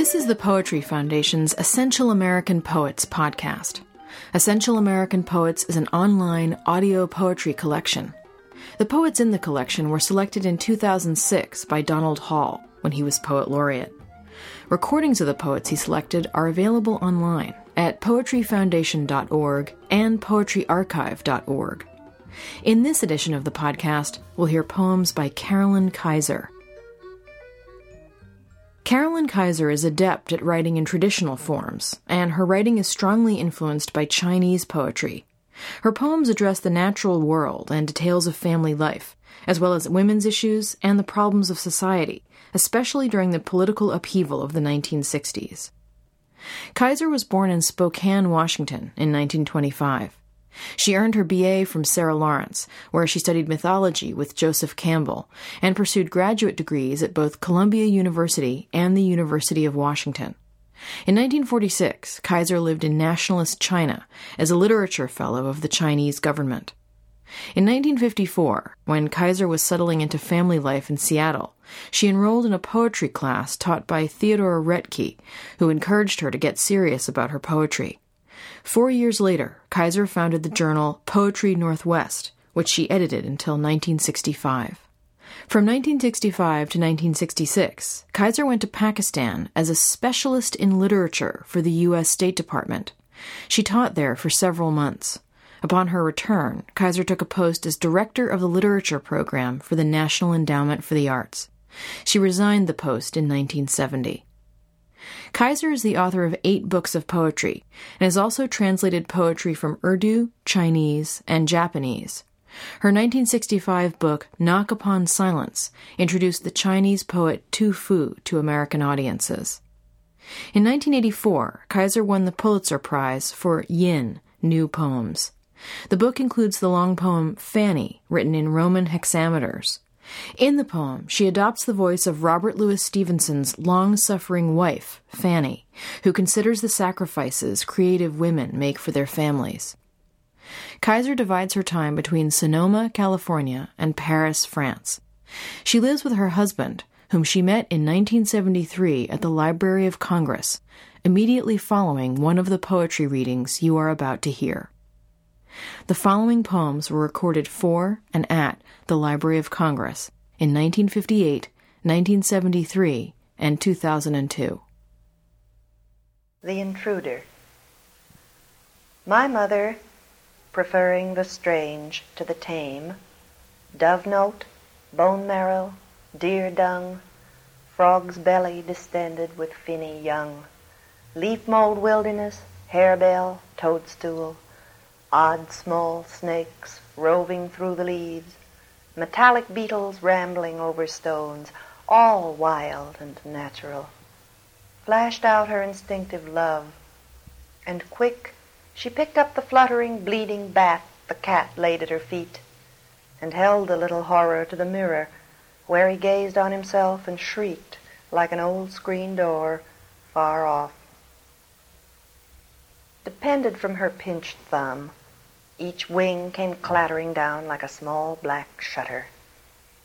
This is the Poetry Foundation's Essential American Poets podcast. Essential American Poets is an online audio poetry collection. The poets in the collection were selected in 2006 by Donald Hall when he was Poet Laureate. Recordings of the poets he selected are available online at poetryfoundation.org and poetryarchive.org. In this edition of the podcast, we'll hear poems by Carolyn Kizer. Carolyn Kizer is adept at writing in traditional forms, and her writing is strongly influenced by Chinese poetry. Her poems address the natural world and details of family life, as well as women's issues and the problems of society, especially during the political upheaval of the 1960s. Kizer was born in Spokane, Washington in 1925. She earned her BA from Sarah Lawrence, where she studied mythology with Joseph Campbell, and pursued graduate degrees at both Columbia University and the University of Washington. In 1946, Kizer lived in nationalist China as a literature fellow of the Chinese government. In 1954, when Kizer was settling into family life in Seattle, she enrolled in a poetry class taught by Theodore Roethke, who encouraged her to get serious about her poetry. Four years later, Kizer founded the journal Poetry Northwest, which she edited until 1965. From 1965 to 1966, Kizer went to Pakistan as a specialist in literature for the U.S. State Department. She taught there for several months. Upon her return, Kizer took a post as director of the literature program for the National Endowment for the Arts. She resigned the post in 1970. Kizer is the author of eight books of poetry and has also translated poetry from Urdu, Chinese, and Japanese. Her 1965 book, Knock Upon Silence, introduced the Chinese poet Tu Fu to American audiences. In 1984, Kizer won the Pulitzer Prize for Yin, New Poems. The book includes the long poem Fanny, written in Roman hexameters. In the poem, she adopts the voice of Robert Louis Stevenson's long suffering wife, Fanny, who considers the sacrifices creative women make for their families. Kizer divides her time between Sonoma, California, and Paris, France. She lives with her husband, whom she met in 1973 at the Library of Congress, immediately following one of the poetry readings you are about to hear. The following poems were recorded for and at the Library of Congress in 1958, 1973, and 2002. The Intruder. My mother, preferring the strange to the tame, dove note, bone marrow, deer dung, frog's belly distended with finny young, leaf mold wilderness, harebell, toadstool, odd small snakes roving through the leaves, metallic beetles rambling over stones, all wild and natural. Flashed out her instinctive love, and quick she picked up the fluttering, bleeding bat the cat laid at her feet, and held the little horror to the mirror, where he gazed on himself and shrieked like an old screen door far off. Depended from her pinched thumb each wing came clattering down like a small black shutter.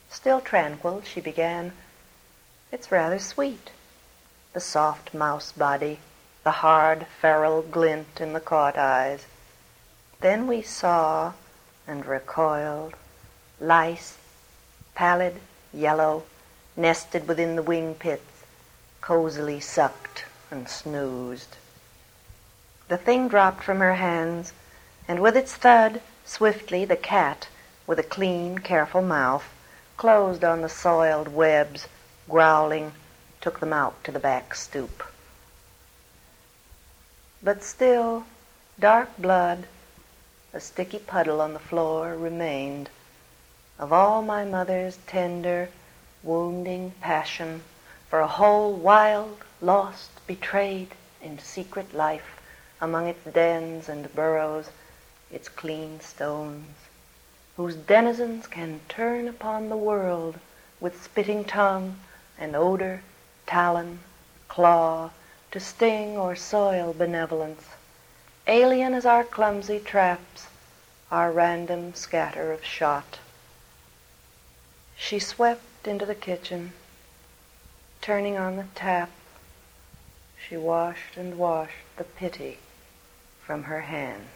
Still tranquil, she began, It's rather sweet. The soft mouse body, the hard feral glint in the caught eyes. Then we saw and recoiled. Lice, pallid, yellow, nested within the wing pits, cozily sucked and snoozed. The thing dropped from her hands and with its thud, swiftly the cat, with a clean, careful mouth, closed on the soiled webs, growling, took them out to the back stoop. But still, dark blood, a sticky puddle on the floor, remained. Of all my mother's tender, wounding passion for a whole wild, lost, betrayed, in secret life among its dens and burrows, its clean stones, whose denizens can turn upon the world with spitting tongue and odor, talon, claw, to sting or soil benevolence, alien as our clumsy traps, our random scatter of shot. She swept into the kitchen, turning on the tap, she washed and washed the pity from her hands.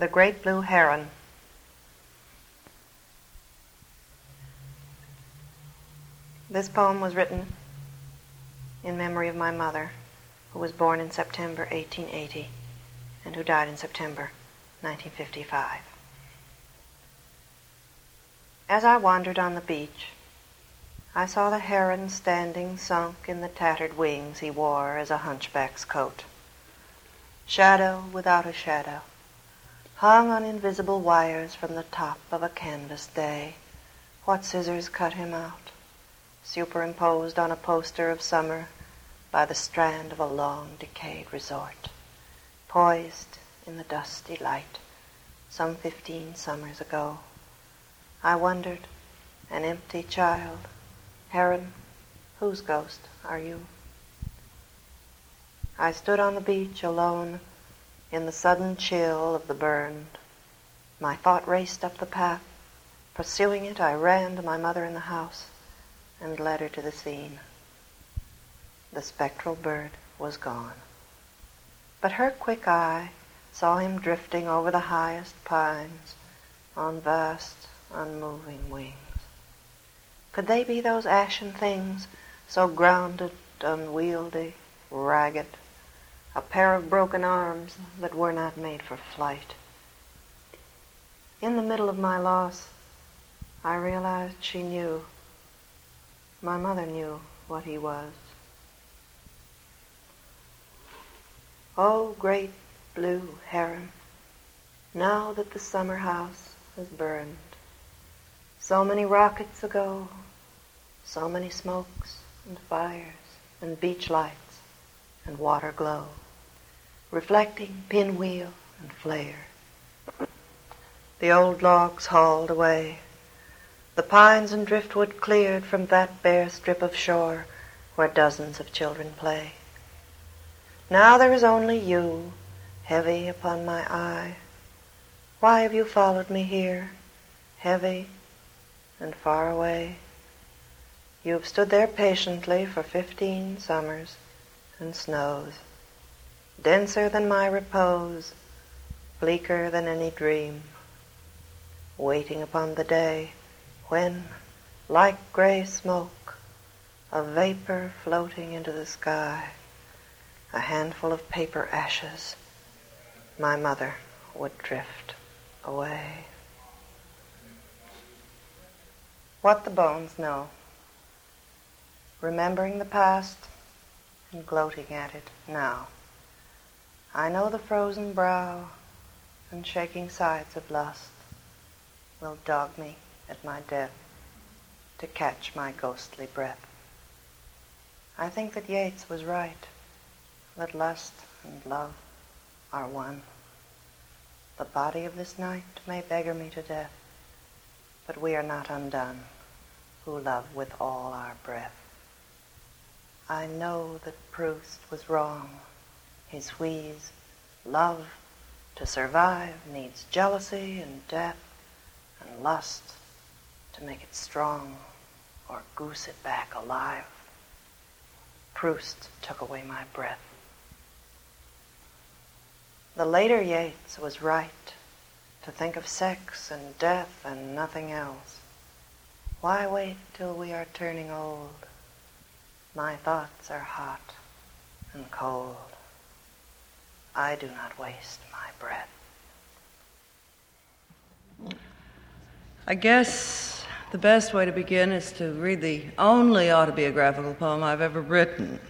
The Great Blue Heron. This poem was written in memory of my mother, who was born in September 1880 and who died in September 1955. As I wandered on the beach, I saw the heron standing sunk in the tattered wings he wore as a hunchback's coat. Shadow without a shadow, hung on invisible wires from the top of a canvas day. What scissors cut him out, superimposed on a poster of summer by the strand of a long decayed resort, poised in the dusty light some fifteen summers ago. I wondered, an empty child, Heron, whose ghost are you? I stood on the beach alone in the sudden chill of the burn. My thought raced up the path. Pursuing it, I ran to my mother in the house and led her to the scene. The spectral bird was gone. But her quick eye saw him drifting over the highest pines on vast unmoving wings. Could they be those ashen things, so grounded, unwieldy, ragged, a pair of broken arms that were not made for flight? In the middle of my loss, I realized she knew, my mother knew what he was. Oh, great blue heron, now that the summer house has burned, so many rockets ago, so many smokes and fires and beach lights and water glow, reflecting pinwheel and flare. The old logs hauled away, the pines and driftwood cleared from that bare strip of shore where dozens of children play. Now there is only you, heavy upon my eye. Why have you followed me here, heavy and far away. You have stood there patiently for fifteen summers and snows, denser than my repose, bleaker than any dream, waiting upon the day when, like gray smoke, a vapor floating into the sky, a handful of paper ashes, my mother would drift away. What the bones know. Remembering the past and gloating at it now. I know the frozen brow and shaking sides of lust will dog me at my death to catch my ghostly breath. I think that Yeats was right, that lust and love are one. The body of this night may beggar me to death, but we are not undone who love with all our breath. I know that Proust was wrong. His wheeze, love, to survive needs jealousy and death and lust to make it strong or goose it back alive. Proust took away my breath. The later Yeats was right to think of sex and death and nothing else. Why wait till we are turning old? My thoughts are hot and cold. I do not waste my breath. I guess the best way to begin is to read the only autobiographical poem I've ever written.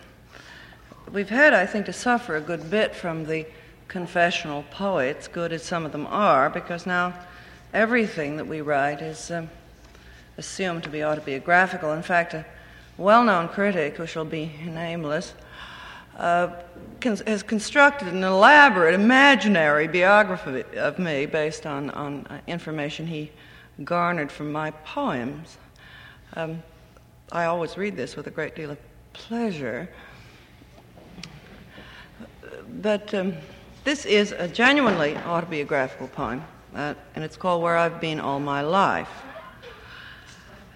We've had, I think, to suffer a good bit from the confessional poets, good as some of them are, because now everything that we write is um, assumed to be autobiographical. In fact, a well known critic, who shall be nameless, uh, has constructed an elaborate, imaginary biography of me based on, on uh, information he garnered from my poems. Um, I always read this with a great deal of pleasure. But um, this is a genuinely autobiographical poem, uh, and it's called Where I've Been All My Life.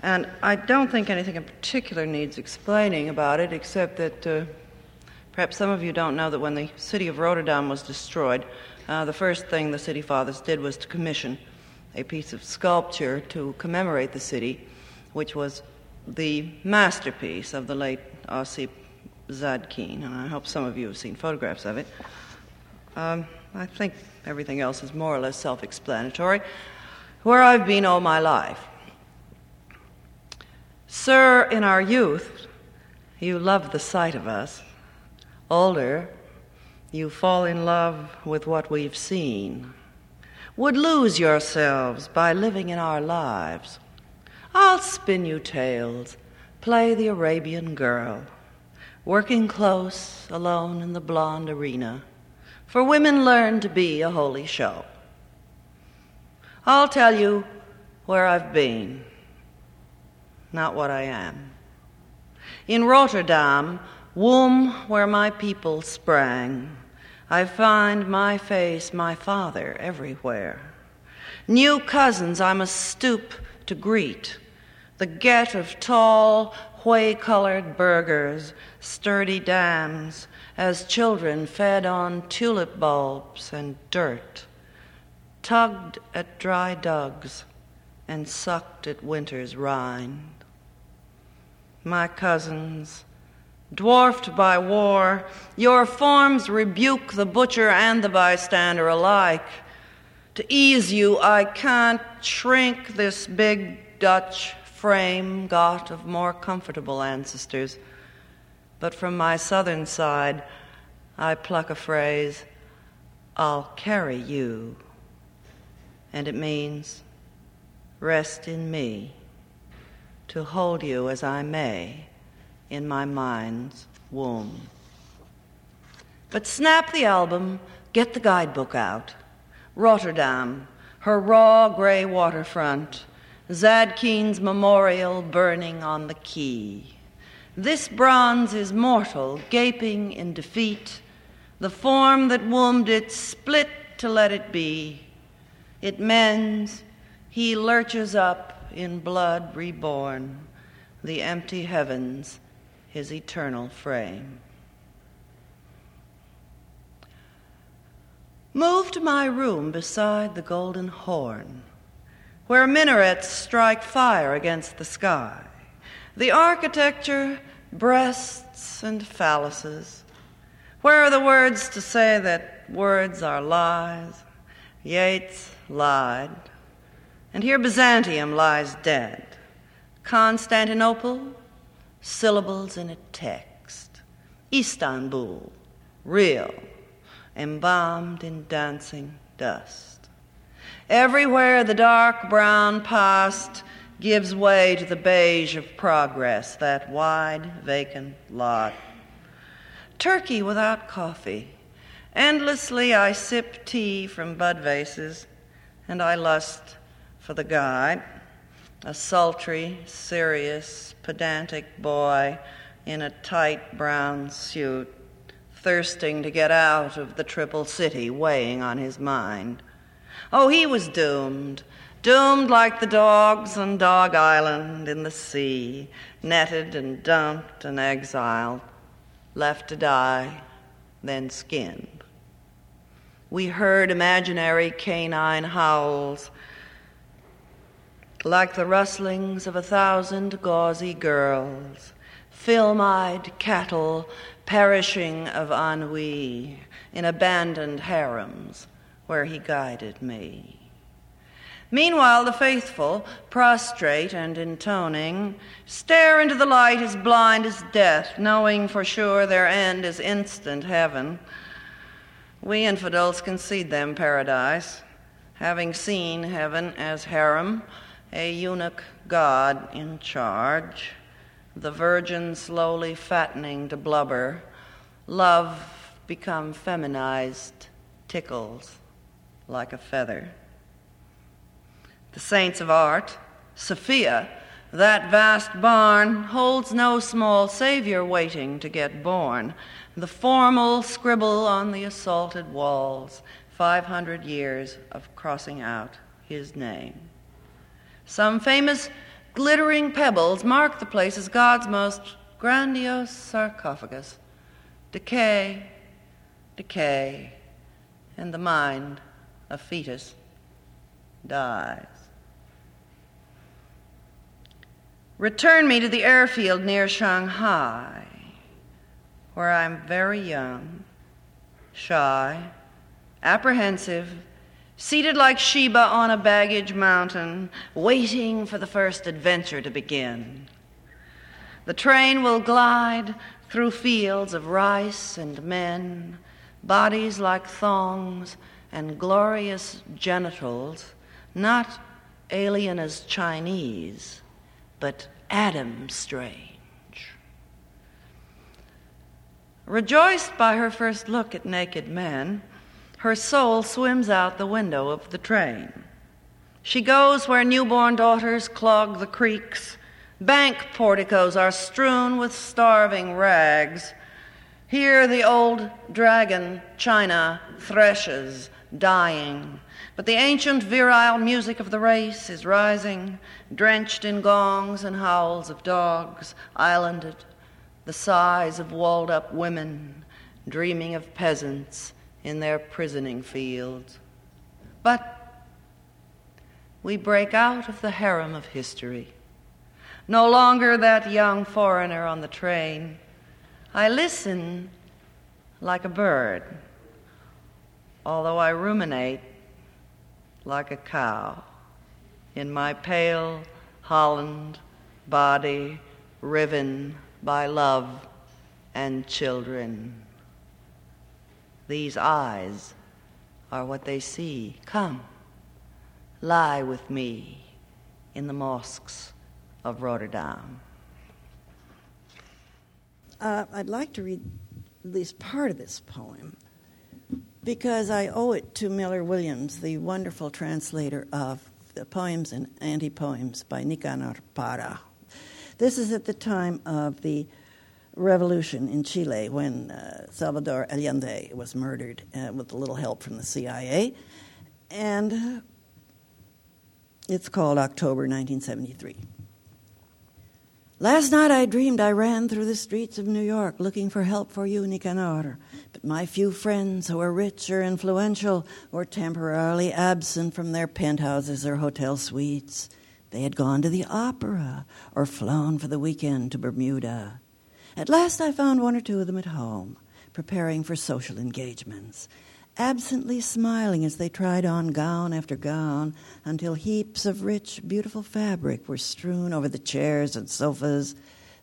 And I don't think anything in particular needs explaining about it, except that uh, perhaps some of you don't know that when the city of Rotterdam was destroyed, uh, the first thing the city fathers did was to commission a piece of sculpture to commemorate the city, which was the masterpiece of the late Osip Zadkine. And I hope some of you have seen photographs of it. Um, I think everything else is more or less self explanatory. Where I've been all my life. Sir, in our youth, you love the sight of us. Older, you fall in love with what we've seen. Would lose yourselves by living in our lives. I'll spin you tales, play the Arabian girl, working close, alone in the blonde arena for women learn to be a holy show. I'll tell you where I've been, not what I am. In Rotterdam, womb where my people sprang, I find my face, my father, everywhere. New cousins I must stoop to greet, the get of tall, whey colored burghers, sturdy dams, as children fed on tulip bulbs and dirt, tugged at dry dugs and sucked at winter's rind. My cousins, dwarfed by war, your forms rebuke the butcher and the bystander alike. To ease you, I can't shrink this big Dutch frame got of more comfortable ancestors but from my southern side, I pluck a phrase, I'll carry you. And it means, rest in me, to hold you as I may in my mind's womb. But snap the album, get the guidebook out. Rotterdam, her raw gray waterfront, Zadkine's memorial burning on the quay. This bronze is mortal, gaping in defeat. The form that wombed it split to let it be. It mends, he lurches up in blood reborn, the empty heavens, his eternal frame. Move to my room beside the golden horn, where minarets strike fire against the sky. The architecture, breasts and phalluses. Where are the words to say that words are lies? Yeats lied. And here Byzantium lies dead. Constantinople, syllables in a text. Istanbul, real, embalmed in dancing dust. Everywhere the dark brown past gives way to the beige of progress, that wide, vacant lot. Turkey without coffee. Endlessly I sip tea from bud vases, and I lust for the guy, a sultry, serious, pedantic boy in a tight brown suit, thirsting to get out of the triple city weighing on his mind. Oh, he was doomed doomed like the dogs on Dog Island in the sea, netted and dumped and exiled, left to die, then skinned. We heard imaginary canine howls like the rustlings of a thousand gauzy girls, film eyed cattle perishing of ennui in abandoned harems where he guided me. Meanwhile, the faithful, prostrate and intoning, stare into the light as blind as death, knowing for sure their end is instant heaven. We infidels concede them paradise, having seen heaven as harem, a eunuch god in charge, the virgin slowly fattening to blubber, love become feminized, tickles like a feather the saints of art, Sophia, that vast barn holds no small Savior waiting to get born. The formal scribble on the assaulted walls, 500 years of crossing out his name. Some famous Glittering pebbles mark the place as God's most grandiose sarcophagus. Decay, decay, and the mind, a fetus, dies. Return me to the airfield near Shanghai, where I'm very young, shy, apprehensive, seated like Sheba on a baggage mountain, waiting for the first adventure to begin. The train will glide through fields of rice and men, bodies like thongs and glorious genitals, not alien as Chinese, but Adam strange. Rejoiced by her first look at naked men, her soul swims out the window of the train. She goes where newborn daughters clog the creeks. Bank porticos are strewn with starving rags. Here the old dragon, China, threshes, dying. But the ancient virile music of the race is rising, drenched in gongs and howls of dogs, islanded, the sighs of walled up women, dreaming of peasants in their prisoning fields. But we break out of the harem of history. No longer that young foreigner on the train. I listen like a bird, although I ruminate like a cow in my pale Holland body riven by love and children. These eyes are what they see. Come, lie with me in the mosques of Rotterdam. Uh, I'd like to read at least part of this poem because I owe it to Miller Williams, the wonderful translator of the poems and anti poems by Nicanor Parra. This is at the time of the revolution in Chile when uh, Salvador Allende was murdered uh, with a little help from the CIA. And it's called October 1973. Last night I dreamed I ran through the streets of New York looking for help for you, Nicanor. But my few friends who were rich or influential were temporarily absent from their penthouses or hotel suites. They had gone to the opera or flown for the weekend to Bermuda. At last I found one or two of them at home, preparing for social engagements, absently smiling as they tried on gown after gown until heaps of rich, beautiful fabric were strewn over the chairs and sofas.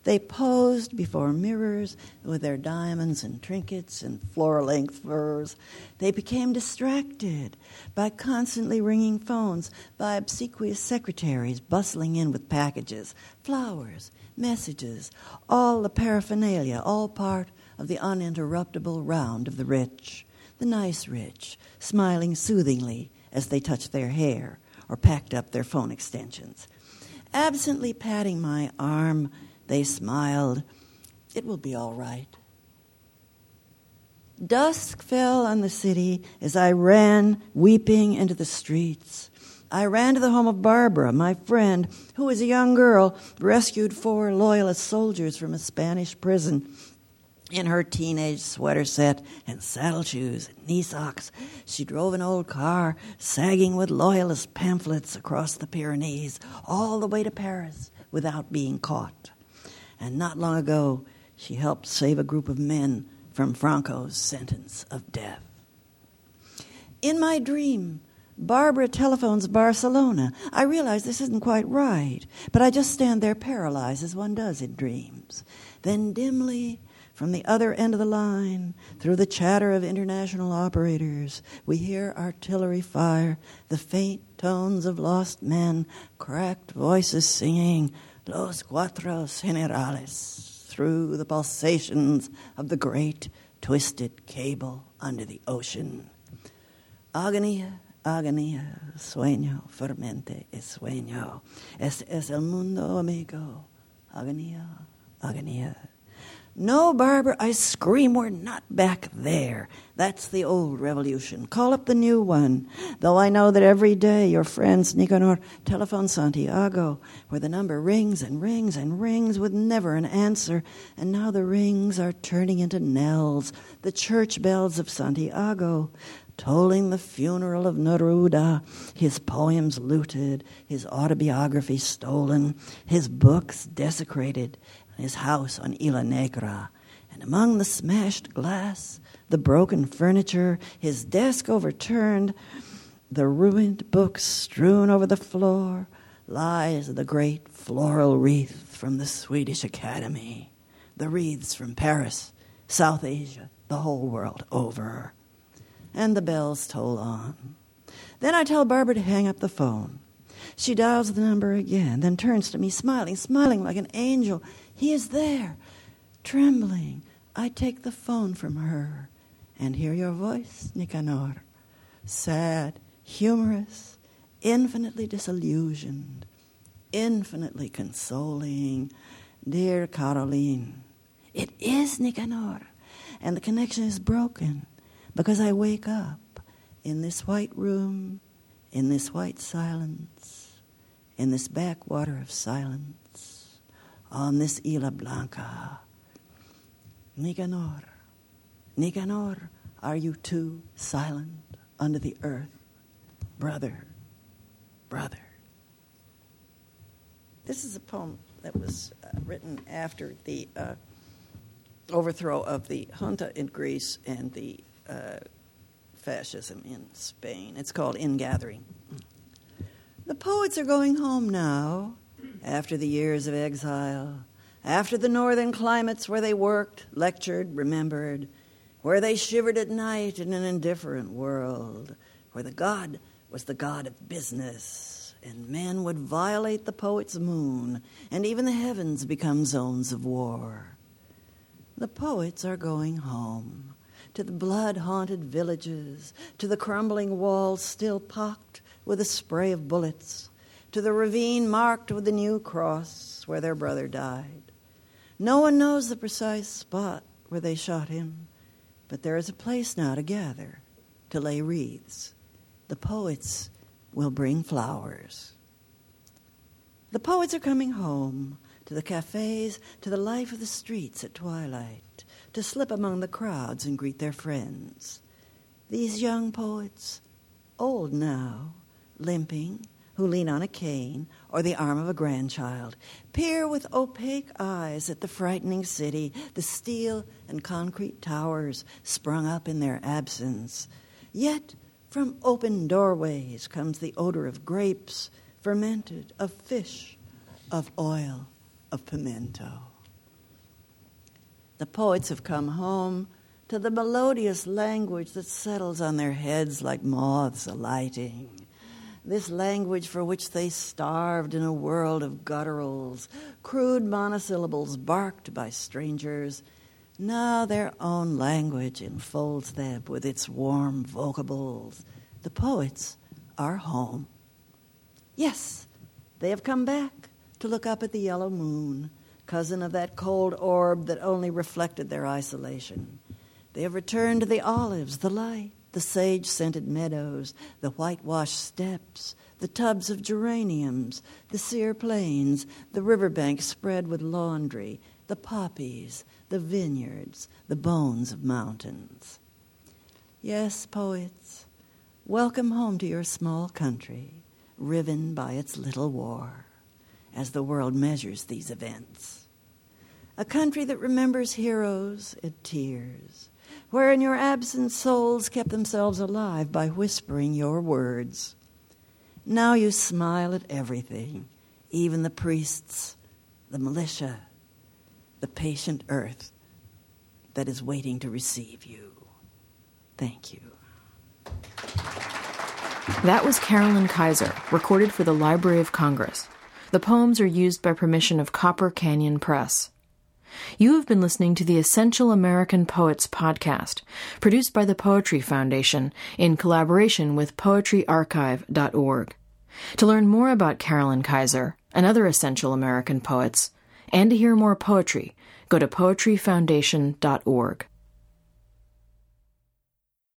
They posed before mirrors with their diamonds and trinkets and floor length furs. They became distracted by constantly ringing phones, by obsequious secretaries bustling in with packages, flowers, messages, all the paraphernalia, all part of the uninterruptible round of the rich, the nice rich, smiling soothingly as they touched their hair or packed up their phone extensions. Absently patting my arm, they smiled. It will be all right. Dusk fell on the city as I ran weeping into the streets. I ran to the home of Barbara, my friend, who was a young girl, rescued four loyalist soldiers from a Spanish prison. In her teenage sweater set and saddle shoes and knee socks, she drove an old car sagging with loyalist pamphlets across the Pyrenees, all the way to Paris without being caught. And not long ago, she helped save a group of men from Franco's sentence of death. In my dream, Barbara telephones Barcelona. I realize this isn't quite right, but I just stand there paralyzed as one does in dreams. Then, dimly, from the other end of the line, through the chatter of international operators, we hear artillery fire, the faint tones of lost men, cracked voices singing Los Cuatro Generales through the pulsations of the great twisted cable under the ocean. Agonía agonía, sueño, fermente es sueño. Es, es el mundo, amigo. Agonía, agonía. No, Barbara, I scream, we're not back there. That's the old revolution. Call up the new one. Though I know that every day your friends Nicanor telephone Santiago, where the number rings and rings and rings with never an answer, and now the rings are turning into knells, the church bells of Santiago, tolling the funeral of Neruda, his poems looted, his autobiography stolen, his books desecrated, his house on Isla Negra, and among the smashed glass, the broken furniture, his desk overturned, the ruined books strewn over the floor, lies the great floral wreath from the Swedish Academy, the wreaths from Paris, South Asia, the whole world over. And the bells toll on. Then I tell Barbara to hang up the phone. She dials the number again, then turns to me, smiling, smiling like an angel. He is there. Trembling, I take the phone from her and hear your voice, Nicanor. Sad, humorous, infinitely disillusioned, infinitely consoling. Dear Caroline, it is Nicanor, and the connection is broken because I wake up in this white room, in this white silence, in this backwater of silence on this Isla Blanca. Nicanor, Nicanor, are you too silent under the earth? Brother, brother. This is a poem that was uh, written after the uh, overthrow of the junta in Greece and the uh, fascism in Spain. It's called Ingathering. The poets are going home now after the years of exile, after the northern climates where they worked, lectured, remembered, where they shivered at night in an indifferent world, where the God was the God of business, and men would violate the poet's moon, and even the heavens become zones of war. The poets are going home to the blood haunted villages, to the crumbling walls still pocked with a spray of bullets, to the ravine marked with the new cross where their brother died. No one knows the precise spot where they shot him, but there is a place now to gather, to lay wreaths. The poets will bring flowers. The poets are coming home to the cafes, to the life of the streets at twilight, to slip among the crowds and greet their friends. These young poets, old now, limping, who lean on a cane or the arm of a grandchild, peer with opaque eyes at the frightening city, the steel and concrete towers sprung up in their absence. Yet from open doorways comes the odor of grapes, fermented, of fish, of oil, of pimento. The poets have come home to the melodious language that settles on their heads like moths alighting this language for which they starved in a world of gutturals, crude monosyllables barked by strangers. Now their own language enfolds them with its warm vocables. The poets are home. Yes, they have come back to look up at the yellow moon, cousin of that cold orb that only reflected their isolation. They have returned to the olives, the light, the sage scented meadows, the whitewashed steps, the tubs of geraniums, the sere plains, the riverbank spread with laundry, the poppies, the vineyards, the bones of mountains. Yes, poets, welcome home to your small country, riven by its little war, as the world measures these events. A country that remembers heroes and tears where in your absence souls kept themselves alive by whispering your words. Now you smile at everything, even the priests, the militia, the patient earth that is waiting to receive you. Thank you. That was Carolyn Kizer, recorded for the Library of Congress. The poems are used by permission of Copper Canyon Press. You have been listening to the Essential American Poets podcast, produced by the Poetry Foundation in collaboration with poetryarchive.org. To learn more about Carolyn Kizer and other essential American poets, and to hear more poetry, Go to poetryfoundation.org.